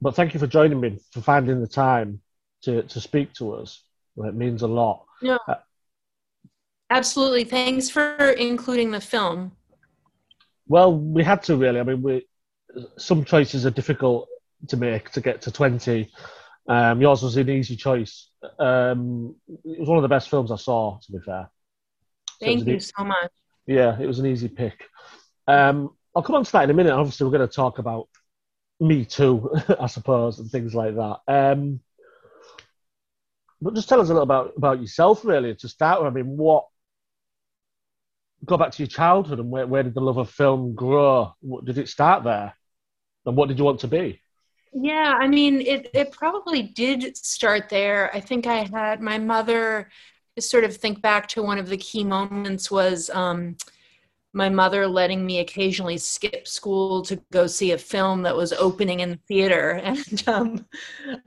but thank you for joining me for finding the time to to speak to us. It means a lot. No, uh, absolutely. Thanks for including the film. Well, we had to really. I mean, we some choices are difficult to make to get to twenty. Um, yours was an easy choice. Um, it was one of the best films I saw. To be fair. Thank so you so much. Yeah, it was an easy pick. Um, I'll come on to that in a minute. Obviously, we're going to talk about Me Too, I suppose, and things like that. Um, but just tell us a little about about yourself, really, to start with. I mean, what go back to your childhood and where, where did the love of film grow? Did it start there? And what did you want to be? Yeah, I mean, it, it probably did start there. I think I had my mother sort of think back to one of the key moments was um, my mother letting me occasionally skip school to go see a film that was opening in the theater. And um,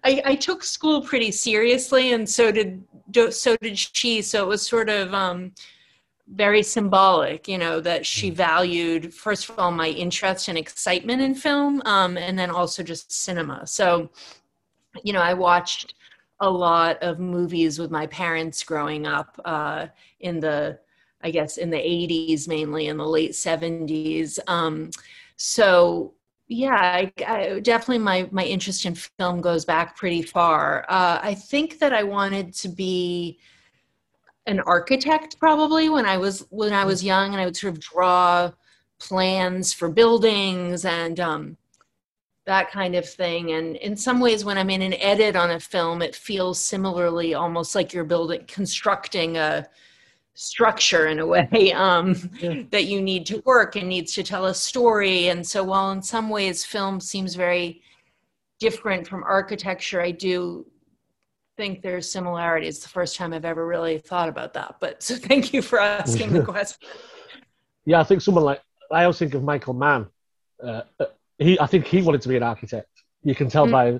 I, I, took school pretty seriously and so did so did she. So it was sort of um, very symbolic you know that she mm. valued first of all my interest and excitement in film um, and then also just cinema. So you know i watched a lot of movies with my parents growing up uh, in the I guess in the 80s, mainly in the late 70s. Um, so yeah, I, I, definitely my my interest in film goes back pretty far. Uh, I think that I wanted to be an architect probably when I was when I was young, and I would sort of draw plans for buildings and um, that kind of thing. And in some ways, when I'm in an edit on a film, it feels similarly almost like you're building constructing a structure in a way um, yeah. that you need to work and needs to tell a story. And so, while in some ways film seems very different from architecture, I do think there's similarities. The first time I've ever really thought about that. But so, thank you for asking the question. Yeah, I think someone like I always think of Michael Mann. Uh, uh, he, I think he wanted to be an architect. You can tell mm-hmm. by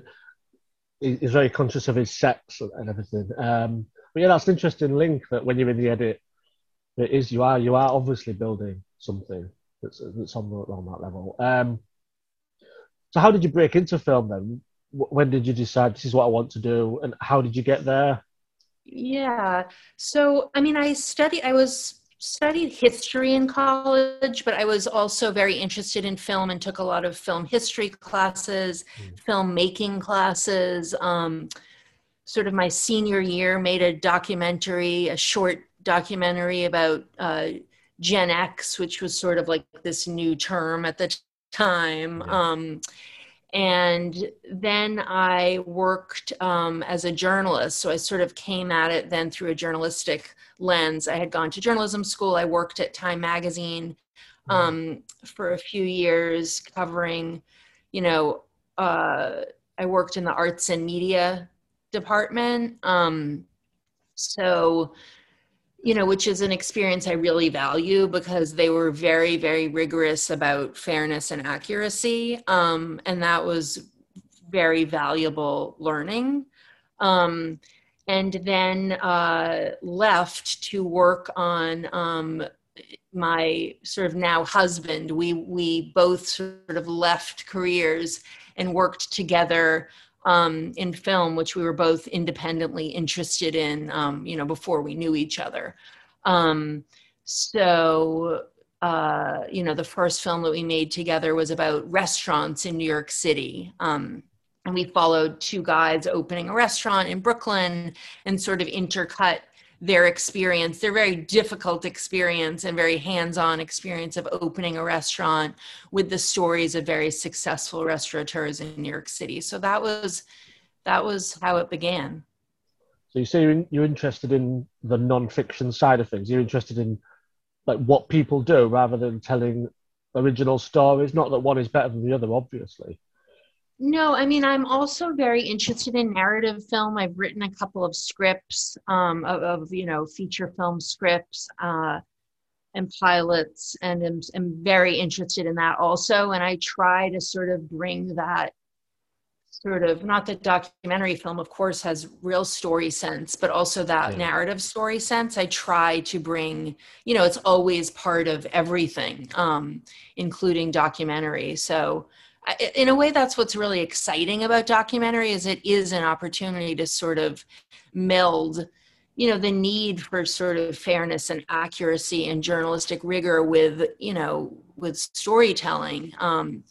he's very conscious of his sex and everything. Um, but yeah, that's an interesting link that when you're in the edit, it is you are you are obviously building something that's that's on, on that level. Um, so how did you break into film then? When did you decide this is what I want to do, and how did you get there? Yeah, so I mean, I studied. I was studied history in college, but I was also very interested in film and took a lot of film history classes, mm. filmmaking classes. Um, sort of my senior year, made a documentary, a short documentary about uh, Gen X, which was sort of like this new term at the time. Yeah. Um, and then I worked um, as a journalist. So I sort of came at it then through a journalistic lens. I had gone to journalism school. I worked at Time Magazine mm-hmm. um, for a few years, covering, you know, uh, I worked in the arts and media department. Um, so, you know, which is an experience I really value because they were very, very rigorous about fairness and accuracy. Um, and that was very valuable learning. Um, and then uh, left to work on um, my sort of now husband. We we both sort of left careers and worked together um, in film, which we were both independently interested in, um, you know, before we knew each other. Um, so, uh, you know, the first film that we made together was about restaurants in New York City. Um, and we followed two guys opening a restaurant in Brooklyn and sort of intercut their experience, their very difficult experience and very hands on experience of opening a restaurant with the stories of very successful restaurateurs in New York City. So that was that was how it began. So you say you're, you're interested in the non-fiction side of things. You're interested in like what people do rather than telling original stories. Not that one is better than the other, obviously. No, I mean, I'm also very interested in narrative film. I've written a couple of scripts um, of, of, you know, feature film scripts uh, and pilots, and am, am very interested in that also. And I try to sort of bring that sort of, not that documentary film, of course, has real story sense, but also that yeah. narrative story sense. I try to bring, you know, it's always part of everything, um, including documentary. So, in a way that's what's really exciting about documentary is it is an opportunity to sort of meld you know the need for sort of fairness and accuracy and journalistic rigor with you know with storytelling um,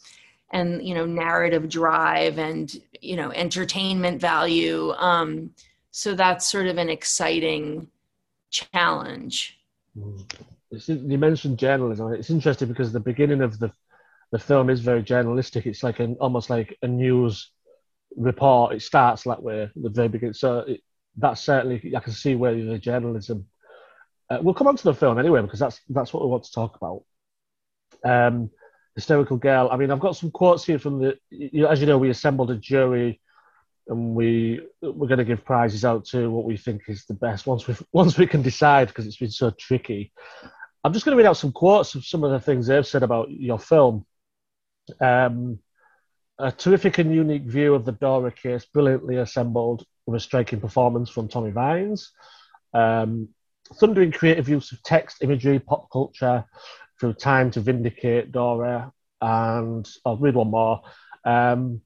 and you know narrative drive and you know entertainment value. Um, so that's sort of an exciting challenge. Mm. you mentioned journalism. It's interesting because the beginning of the the film is very journalistic it's like an almost like a news report it starts that way the very beginning so it, that's certainly I can see where the journalism. Uh, we'll come on to the film anyway because that's that's what we want to talk about. Um, hysterical girl. I mean, I've got some quotes here from the. You know, as you know, we assembled a jury, and we we're going to give prizes out to what we think is the best once we once we can decide because it's been so tricky. I'm just going to read out some quotes of some of the things they've said about your film. Um, a terrific and unique view of the Dora case, brilliantly assembled with a striking performance from Tommy Vines. Um, thundering creative use of text, imagery, pop culture through time to vindicate Dora. And I'll read one more. Um,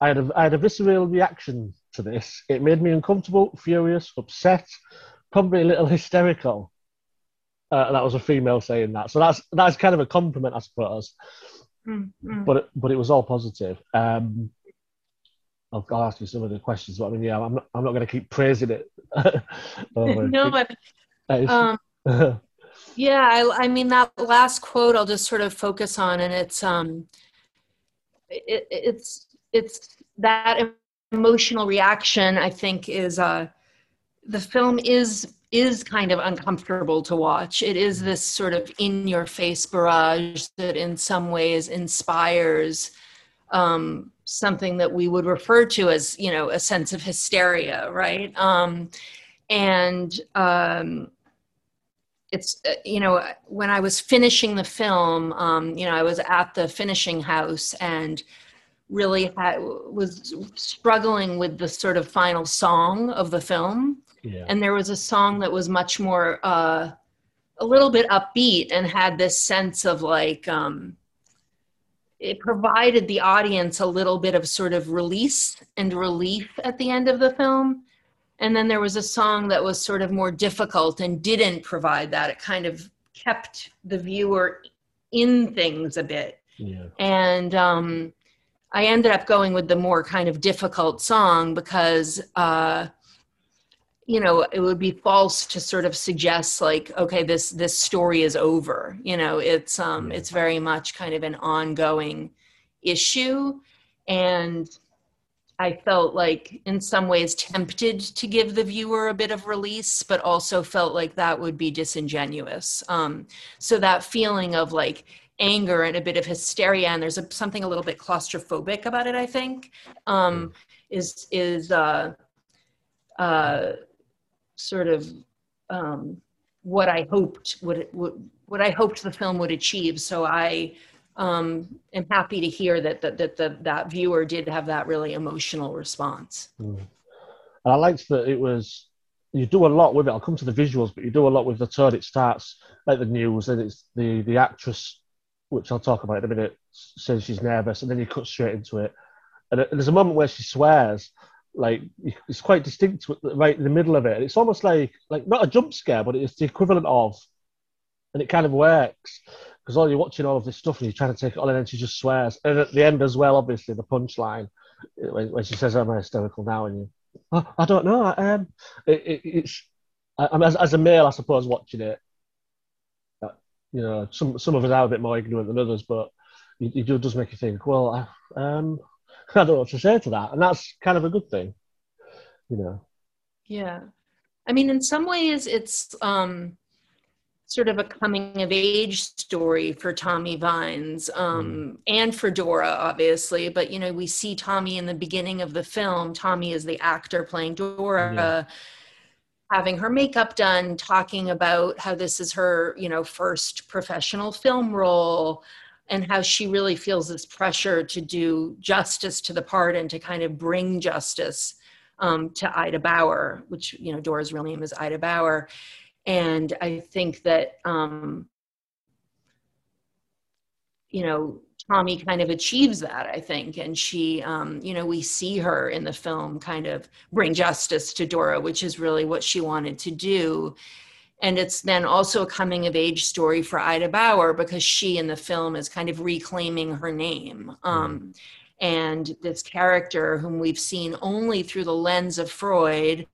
I, had a, I had a visceral reaction to this. It made me uncomfortable, furious, upset, probably a little hysterical. Uh, that was a female saying that. So that's that's kind of a compliment, I suppose. Mm-hmm. But it, but it was all positive. Um, I'll, I'll, ask you some of the questions, but I mean, yeah, I'm not, I'm not going to keep praising it. no, but um, yeah, I, I mean that last quote I'll just sort of focus on, and it's um, it, it's it's that emotional reaction. I think is uh, the film is is kind of uncomfortable to watch. It is this sort of in your face barrage that in some ways inspires um, something that we would refer to as, you know, a sense of hysteria, right? Um, and um, it's, uh, you know, when I was finishing the film, um, you know, I was at the finishing house and really had, was struggling with the sort of final song of the film yeah. And there was a song that was much more, uh, a little bit upbeat and had this sense of like, um, it provided the audience a little bit of sort of release and relief at the end of the film. And then there was a song that was sort of more difficult and didn't provide that. It kind of kept the viewer in things a bit. Yeah. And um, I ended up going with the more kind of difficult song because uh, you know it would be false to sort of suggest like okay this this story is over you know it's um it's very much kind of an ongoing issue. And i felt like in some ways tempted to give the viewer a bit of release but also felt like that would be disingenuous. Um so that feeling of like anger and a bit of hysteria and there's a, something a little bit claustrophobic about it i think um is is uh uh sort of um, what I hoped would what I hoped the film would achieve. So I um, am happy to hear that that that that, that viewer did have that really emotional response. Mm. And I liked that it was you do a lot with it. I'll come to the visuals, but you do a lot with the tone. It starts like the news, and it's the the actress, which I'll talk about in a minute, says she's nervous, and then you cut straight into it. And there's a moment where she swears, like it's quite distinct right in the middle of it. It's almost like like not a jump scare, but it's the equivalent of, and it kind of works because all you're watching all of this stuff and you're trying to take it all, in, and she just swears. And at the end as well, obviously the punchline when, when she says, "I'm hysterical now," and you, oh, I don't know. Um, it, it, it's I, I as, as a male, I suppose watching it, uh, you know, some some of us are a bit more ignorant than others, but it, it does make you think. Well, I, um, I don't know what to say to that. And that's kind of a good thing, you know. Yeah. I mean, in some ways, it's um, sort of a coming of age story for Tommy Vines um, mm. and for Dora, obviously. But, you know, we see Tommy in the beginning of the film. Tommy is the actor playing Dora. Yeah. Having her makeup done, talking about how this is her, you know, first professional film role, and how she really feels this pressure to do justice to the part and to kind of bring justice um, to Ida Bauer, which you know Dora's real name is Ida Bauer, and I think that um, you know Tommy kind of achieves that, I think. And she, um, you know, we see her in the film kind of bring justice to Dora, which is really what she wanted to do. And it's then also a coming of age story for Ida Bauer because she in the film is kind of reclaiming her name. Um, mm. And this character, whom we've seen only through the lens of Freud,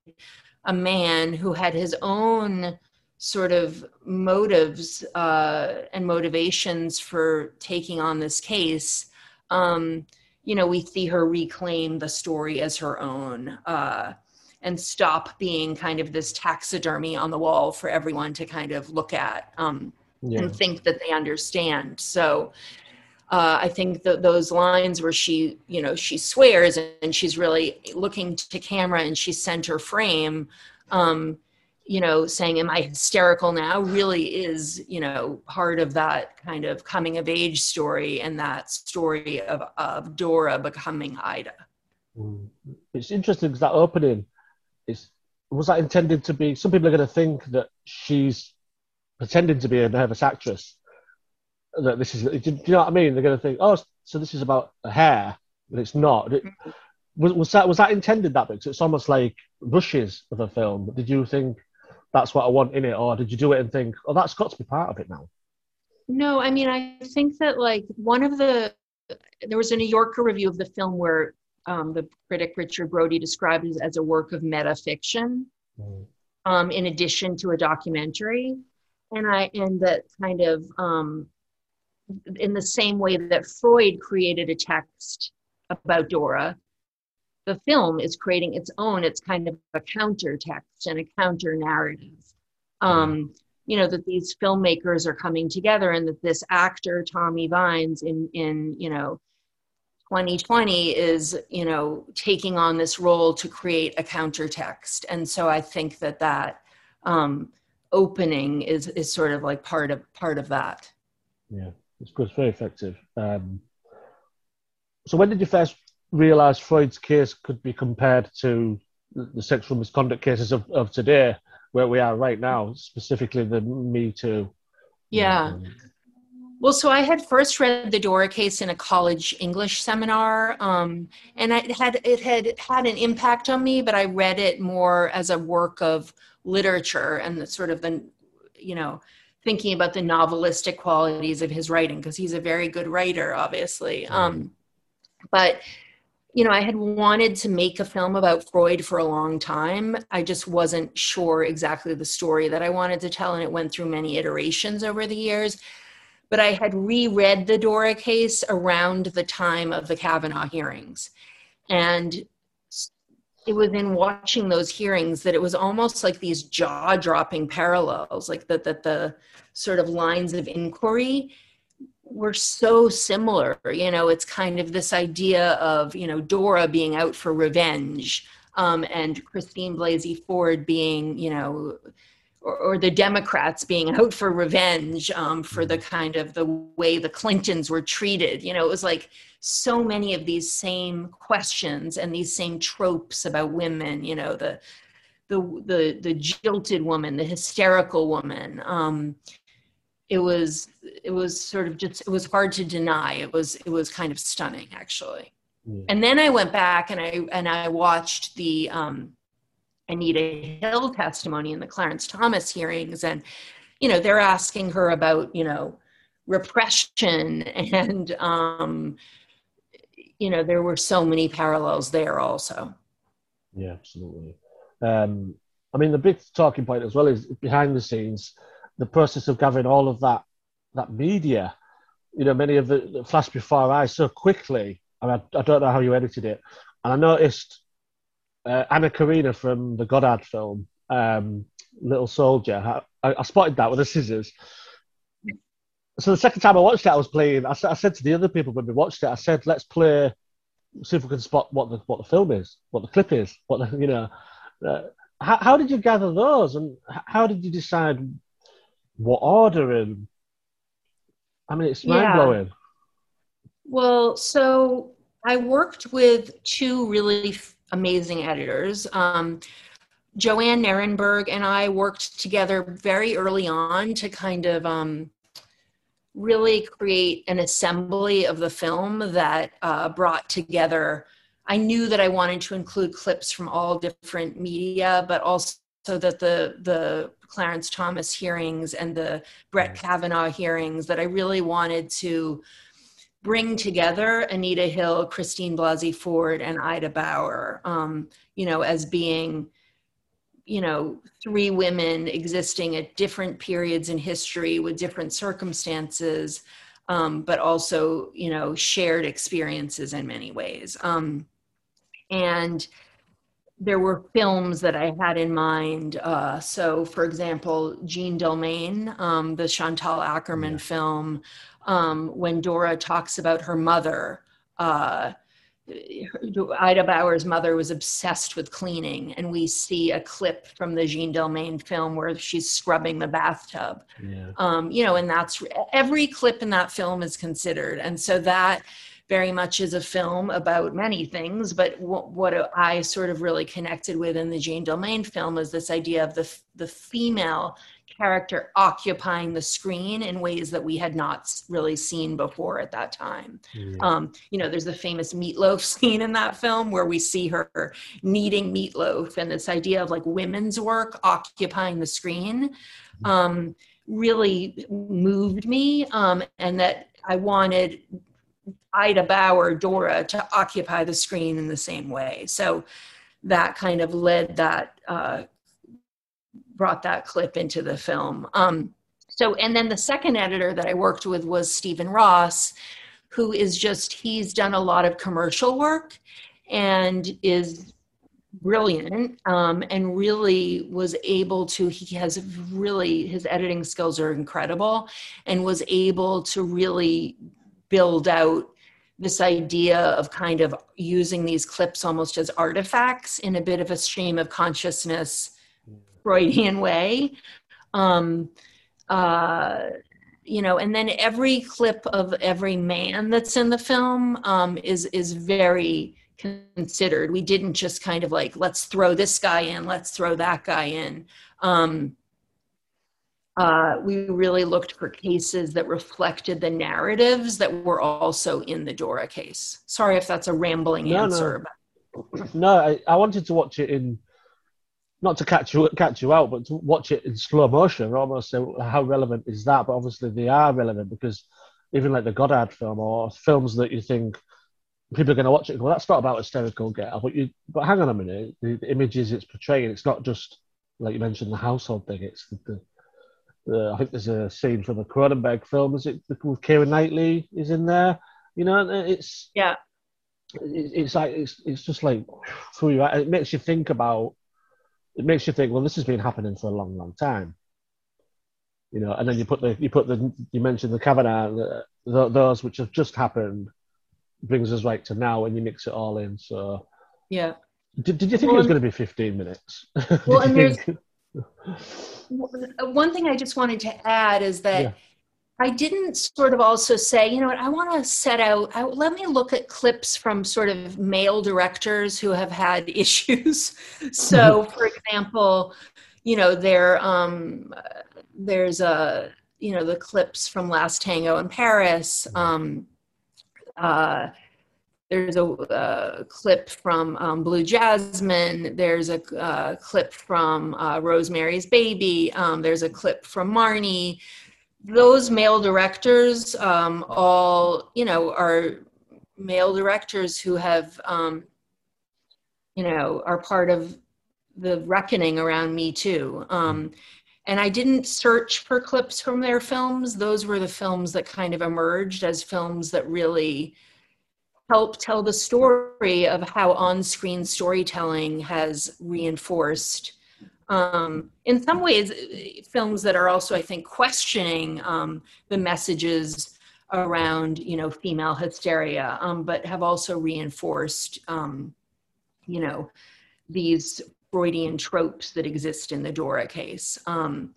a man who had his own sort of motives uh, and motivations for taking on this case, um, you know, we see her reclaim the story as her own uh, and stop being kind of this taxidermy on the wall for everyone to kind of look at um, yeah. and think that they understand. So uh, I think that those lines where she, you know, she swears and she's really looking to camera and she's center frame. Um, you know, saying, Am I hysterical now? really is, you know, part of that kind of coming of age story and that story of, of Dora becoming Ida. Mm. It's interesting because that opening was that intended to be some people are going to think that she's pretending to be a nervous actress that this is do you know what i mean they're going to think oh so this is about hair but it's not mm-hmm. was, was that was that intended that so it's almost like rushes of a film did you think that's what I want in it, or did you do it and think, oh, that's got to be part of it now? No, I mean, I think that like one of the there was a New Yorker review of the film where um, the critic Richard Brody described it as a work of metafiction, mm. um, in addition to a documentary, and I and that kind of um, in the same way that Freud created a text about Dora, the film is creating its own it's kind of a counter text and a counter narrative. Um, you know that these filmmakers are coming together and that this actor tommy vines in in you know 2020 is you know taking on this role to create a counter text and so i think that that um, opening is is sort of like part of part of that yeah it's very effective um, so when did you first realize Freud's case could be compared to the sexual misconduct cases of, of today, where we are right now, specifically the Me Too. Yeah. Um, well, so I had first read the Dora case in a college English seminar, um, and it had it had had an impact on me. But I read it more as a work of literature and the sort of the, you know, thinking about the novelistic qualities of his writing because he's a very good writer, obviously. Um, but you know, I had wanted to make a film about Freud for a long time. I just wasn't sure exactly the story that I wanted to tell, and it went through many iterations over the years. But I had reread the Dora case around the time of the Kavanaugh hearings. And it was in watching those hearings that it was almost like these jaw dropping parallels, like that, that the sort of lines of inquiry we're so similar you know it's kind of this idea of you know dora being out for revenge um, and christine blasey ford being you know or, or, the democrats being out for revenge um, for the kind of the way the clintons were treated. You know it was like so many of these same questions and these same tropes about women you know the the the, the jilted woman the hysterical woman. Um, it was it was sort of just it was hard to deny. It was it was kind of stunning actually. Mm. and then i went back and i and i watched the um, anita hill testimony in the clarence thomas hearings and you know they're asking her about you know repression and um, you know there were so many parallels there also yeah absolutely um, i mean the big talking point as well is behind the scenes the process of gathering all of that that media, you know, many of the, the flashed before our eyes so quickly. I, mean, I, I, don't know how you edited it, and I noticed uh, Anna Karina from the Godard film, um, Little Soldier. I, I, spotted that with the scissors. So the second time I watched it, I was playing. I, I said to the other people when we watched it, I said, "Let's play, see if we can spot what the what the film is, what the clip is, what the, you know." Uh, how, how did you gather those, and how did you decide what order and I mean, it's mind blowing. Yeah. Well, so I worked with two really f- amazing editors. Um, Joanne Narenberg and I worked together very early on to kind of um, really create an assembly of the film that uh, brought together. I knew that I wanted to include clips from all different media, but also that the the Clarence Thomas hearings and the Brett Kavanaugh hearings that I really wanted to bring together Anita Hill, Christine Blasey Ford, and Ida Bauer, um, you know, as being, you know, three women existing at different periods in history with different circumstances, um, but also, you know, shared experiences in many ways. Um, and there were films that I had in mind. Uh, so, for example, Jeanne Dielman, um, the Chantal Akerman yeah. film, um, when Dora talks about her mother. Uh, Ida Bauer's mother was obsessed with cleaning, and we see a clip from the Jeanne Dielman film where she's scrubbing the bathtub. Yeah. Um, you know, and that's every clip in that film is considered, and so that very much is a film about many things. But w- what I sort of really connected with in the Jeanne Dielman film is this idea of the the female character occupying the screen in ways that we had not really seen before at that time. Mm. Um, you know, there's the famous meatloaf scene in that film where we see her kneading meatloaf, and this idea of like women's work occupying the screen um, really moved me, um, and that I wanted Ida Bauer, Dora, to occupy the screen in the same way. So that kind of led that uh, brought that clip into the film. Um, so, and then the second editor that I worked with was Stephen Ross, who is just, he's done a lot of commercial work and is brilliant um, and really was able to he has really his editing skills are incredible and was able to really build out this idea of kind of using these clips almost as artifacts in a bit of a stream of consciousness Freudian way. Um, uh, you know, and then every clip of every man that's in the film um, is is very considered. We didn't just kind of like let's throw this guy in, let's throw that guy in. Um, uh, we really looked for cases that reflected the narratives that were also in the Dora case. Sorry if that's a rambling no, answer. No, but... no I, I wanted to watch it in not to catch you catch you out, but to watch it in slow motion, almost how relevant is that? But obviously they are relevant because even like the Godard film or films that you think people are going to watch it. Well, that's not about hysterical get up, but you. But hang on a minute, the, the, images it's portraying, it's not just like you mentioned the household thing. It's the, the, the I think there's a scene from the Cronenberg film. Is it with Keira Knightley is in there? You know, it's yeah. It, it's like it's it's just like through you. It makes you think about it makes you think, well, this has been happening for a long, long time. You know, and then you put the you put the you mentioned the Kavanaugh, the, the, those which have just happened, brings us right to now, and you mix it all in. So yeah. Did, did you think well, it was going to be 15 minutes? Well, and there's one thing I just wanted to add is that yeah. I didn't sort of also say, you know what, I want to set out, I, let me look at clips from sort of male directors who have had issues. so, for example, you know, there, um, there's a, you know, the clips from Last Tango in Paris. Um, uh, there's a uh, clip from um, Blue Jasmine. There's a uh, clip from uh, Rosemary's Baby. Um, there's a clip from Marnie those male directors um, all you know are male directors who have um, you know are part of the reckoning around me too um, and i didn't search for clips from their films those were the films that kind of emerged as films that really help tell the story of how on-screen storytelling has reinforced um, in some ways, films that are also, I think, questioning um, the messages around, you know, female hysteria, um, but have also reinforced, um, you know, these Freudian tropes that exist in the Dora case. Um,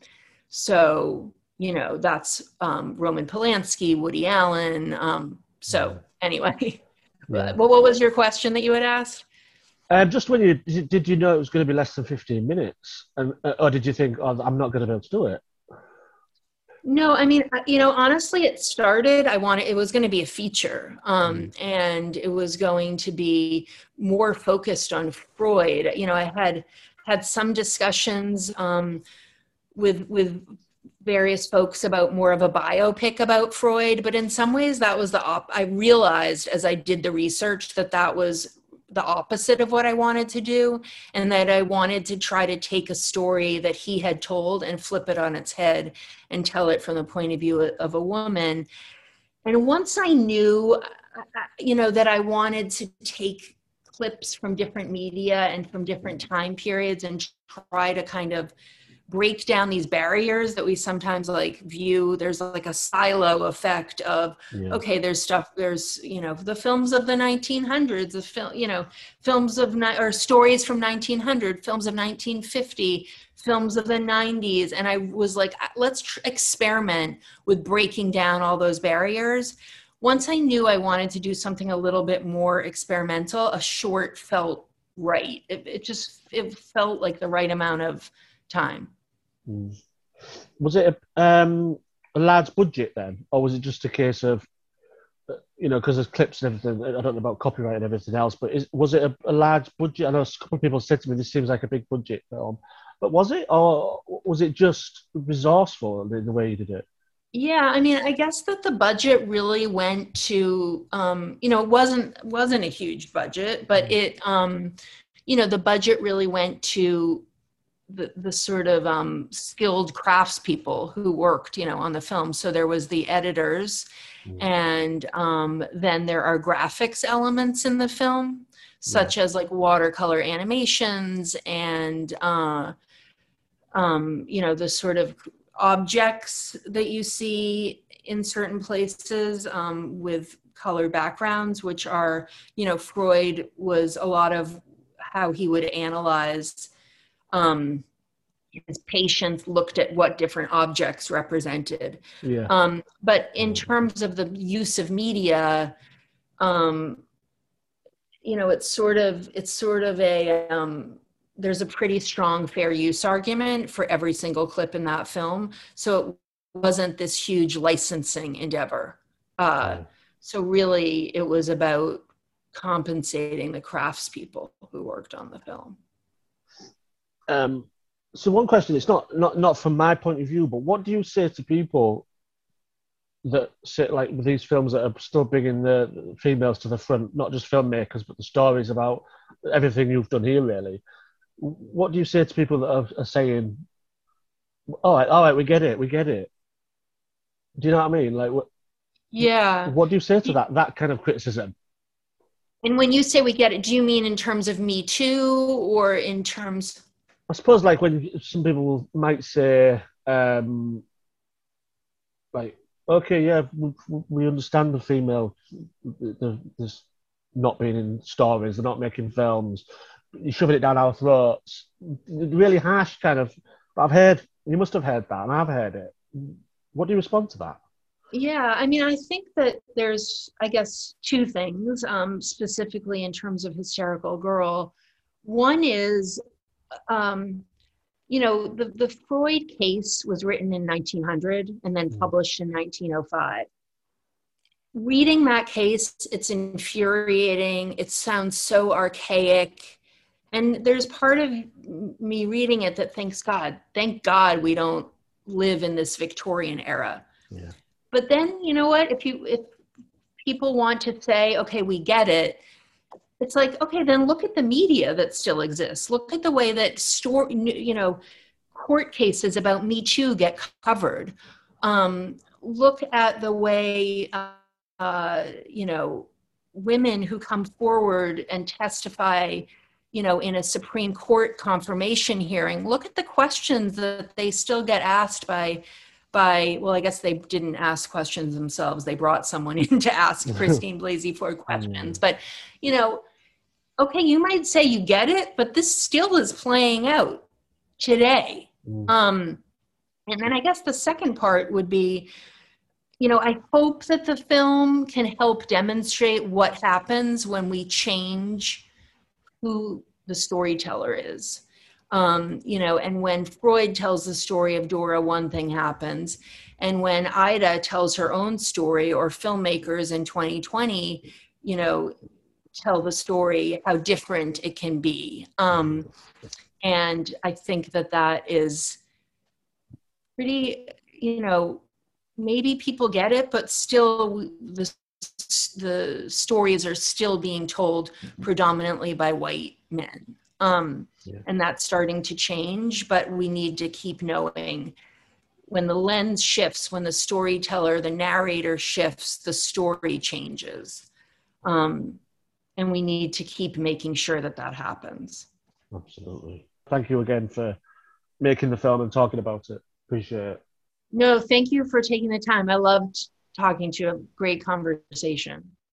so, you know, that's um, Roman Polanski, Woody Allen. so, anyway, well, what was your question that you had asked? Um, just when you did you know it was going to be less than fifteen minutes, and uh, or did you think, oh, I'm not going to be able to do it? No, I mean, you know, honestly, it started. I wanted it was going to be a feature, um, mm. and it was going to be more focused on Freud. You know, I had had some discussions um, with with various folks about more of a biopic about Freud, but in some ways, that was the op. I realized as I did the research that that was the opposite of what I wanted to do, and that I wanted to try to take a story that he had told and flip it on its head and tell it from the point of view of a woman. And once I knew, uh, uh, you know, that I wanted to take clips from different media and from different time periods and try to kind of break down these barriers that we sometimes like view there's like a silo effect of yeah. okay there's stuff there's you know the films of the 1900s the film you know films of or stories from 1900 films of 1950 films of the 90s and i was like uh, let's tr- experiment with breaking down all those barriers once i knew i wanted to do something a little bit more experimental a short felt right it, it just it felt like the right amount of time. Mm. Was it a, um, a large budget then, or was it just a case of, you know, because there's clips and everything. I don't know about copyright and everything else, but is, was it a, a, large budget? I know a couple of people said to me this seems like a big budget film, but was it, or was it just resourceful in the way you did it? Yeah, I mean, I guess that the budget really went to, um, you know, it wasn't wasn't a huge budget, but mm. it, um, you know, the budget really went to the, the sort of um, skilled craftspeople who worked, you know, on the film. So there was the editors, mm. and um, then there are graphics elements in the film, such yeah. as like watercolor animations and, uh, um, you know, the sort of objects that you see in certain places um, with color backgrounds, which are, you know, Freud was a lot of how he would analyze um, his patients looked at what different objects represented. Yeah. Um, but in terms of the use of media, um, you know, it's sort of it's sort of a um, there's a pretty strong fair use argument for every single clip in that film. So it wasn't this huge licensing endeavor. Uh, so really, it was about compensating the craftspeople who worked on the film. Um, so one question, it's not, not not from my point of view, but what do you say to people that sit like with these films that are still bringing the females to the front, not just filmmakers, but the stories about everything you've done here, really. What do you say to people that are, are saying, "All right, all right, we get it, we get it"? Do you know what I mean? Like, what, yeah. What do you say to that that kind of criticism? And when you say we get it, do you mean in terms of Me Too or in terms? I suppose like when some people might say, um, like, okay, yeah, we, we understand the female, there's not being in stories, they're not making films, you're shoving it down our throats. Really harsh kind of. I've heard, you must have heard that, and I've heard it. What do you respond to that? Yeah, I mean, I think that there's, I guess, two things um, specifically in terms of hysterical girl. One is um, you know, the, the Freud case was written in 1900 and then mm. published in 1905. Reading that case, it's infuriating. It sounds so archaic. And there's part of me reading it that thanks God, thank God we don't live in this Victorian era. Yeah. But then, you know what? If you if people want to say, okay, we get it, it's like okay then look at the media that still exists. Look at the way that store you know court cases about me too get covered. Um, look at the way uh, you know women who come forward and testify you know in a supreme court confirmation hearing. Look at the questions that they still get asked by by well i guess they didn't ask questions themselves. They brought someone in to ask christine blasey ford questions. Mm. but you know okay, you might say you get it, but this still is playing out today. Mm. Um, and then I guess the second part would be, you know, I hope that the film can help demonstrate what happens when we change who the storyteller is. Um, you know, and when Freud tells the story of Dora, one thing happens. And when Ida tells her own story, or filmmakers in 2020, you know, tell the story, how different it can be. Um, and I think that that is pretty, you know, maybe people get it, but still the the stories are still being told predominantly by white men. Um, yeah. And that's starting to change, but we need to keep knowing when the lens shifts, when the storyteller, the narrator shifts, the story changes. Um, and we need to keep making sure that that happens. Absolutely. Thank you again for making the film and talking about it. Appreciate it. No, thank you for taking the time. I loved talking to you. A great conversation.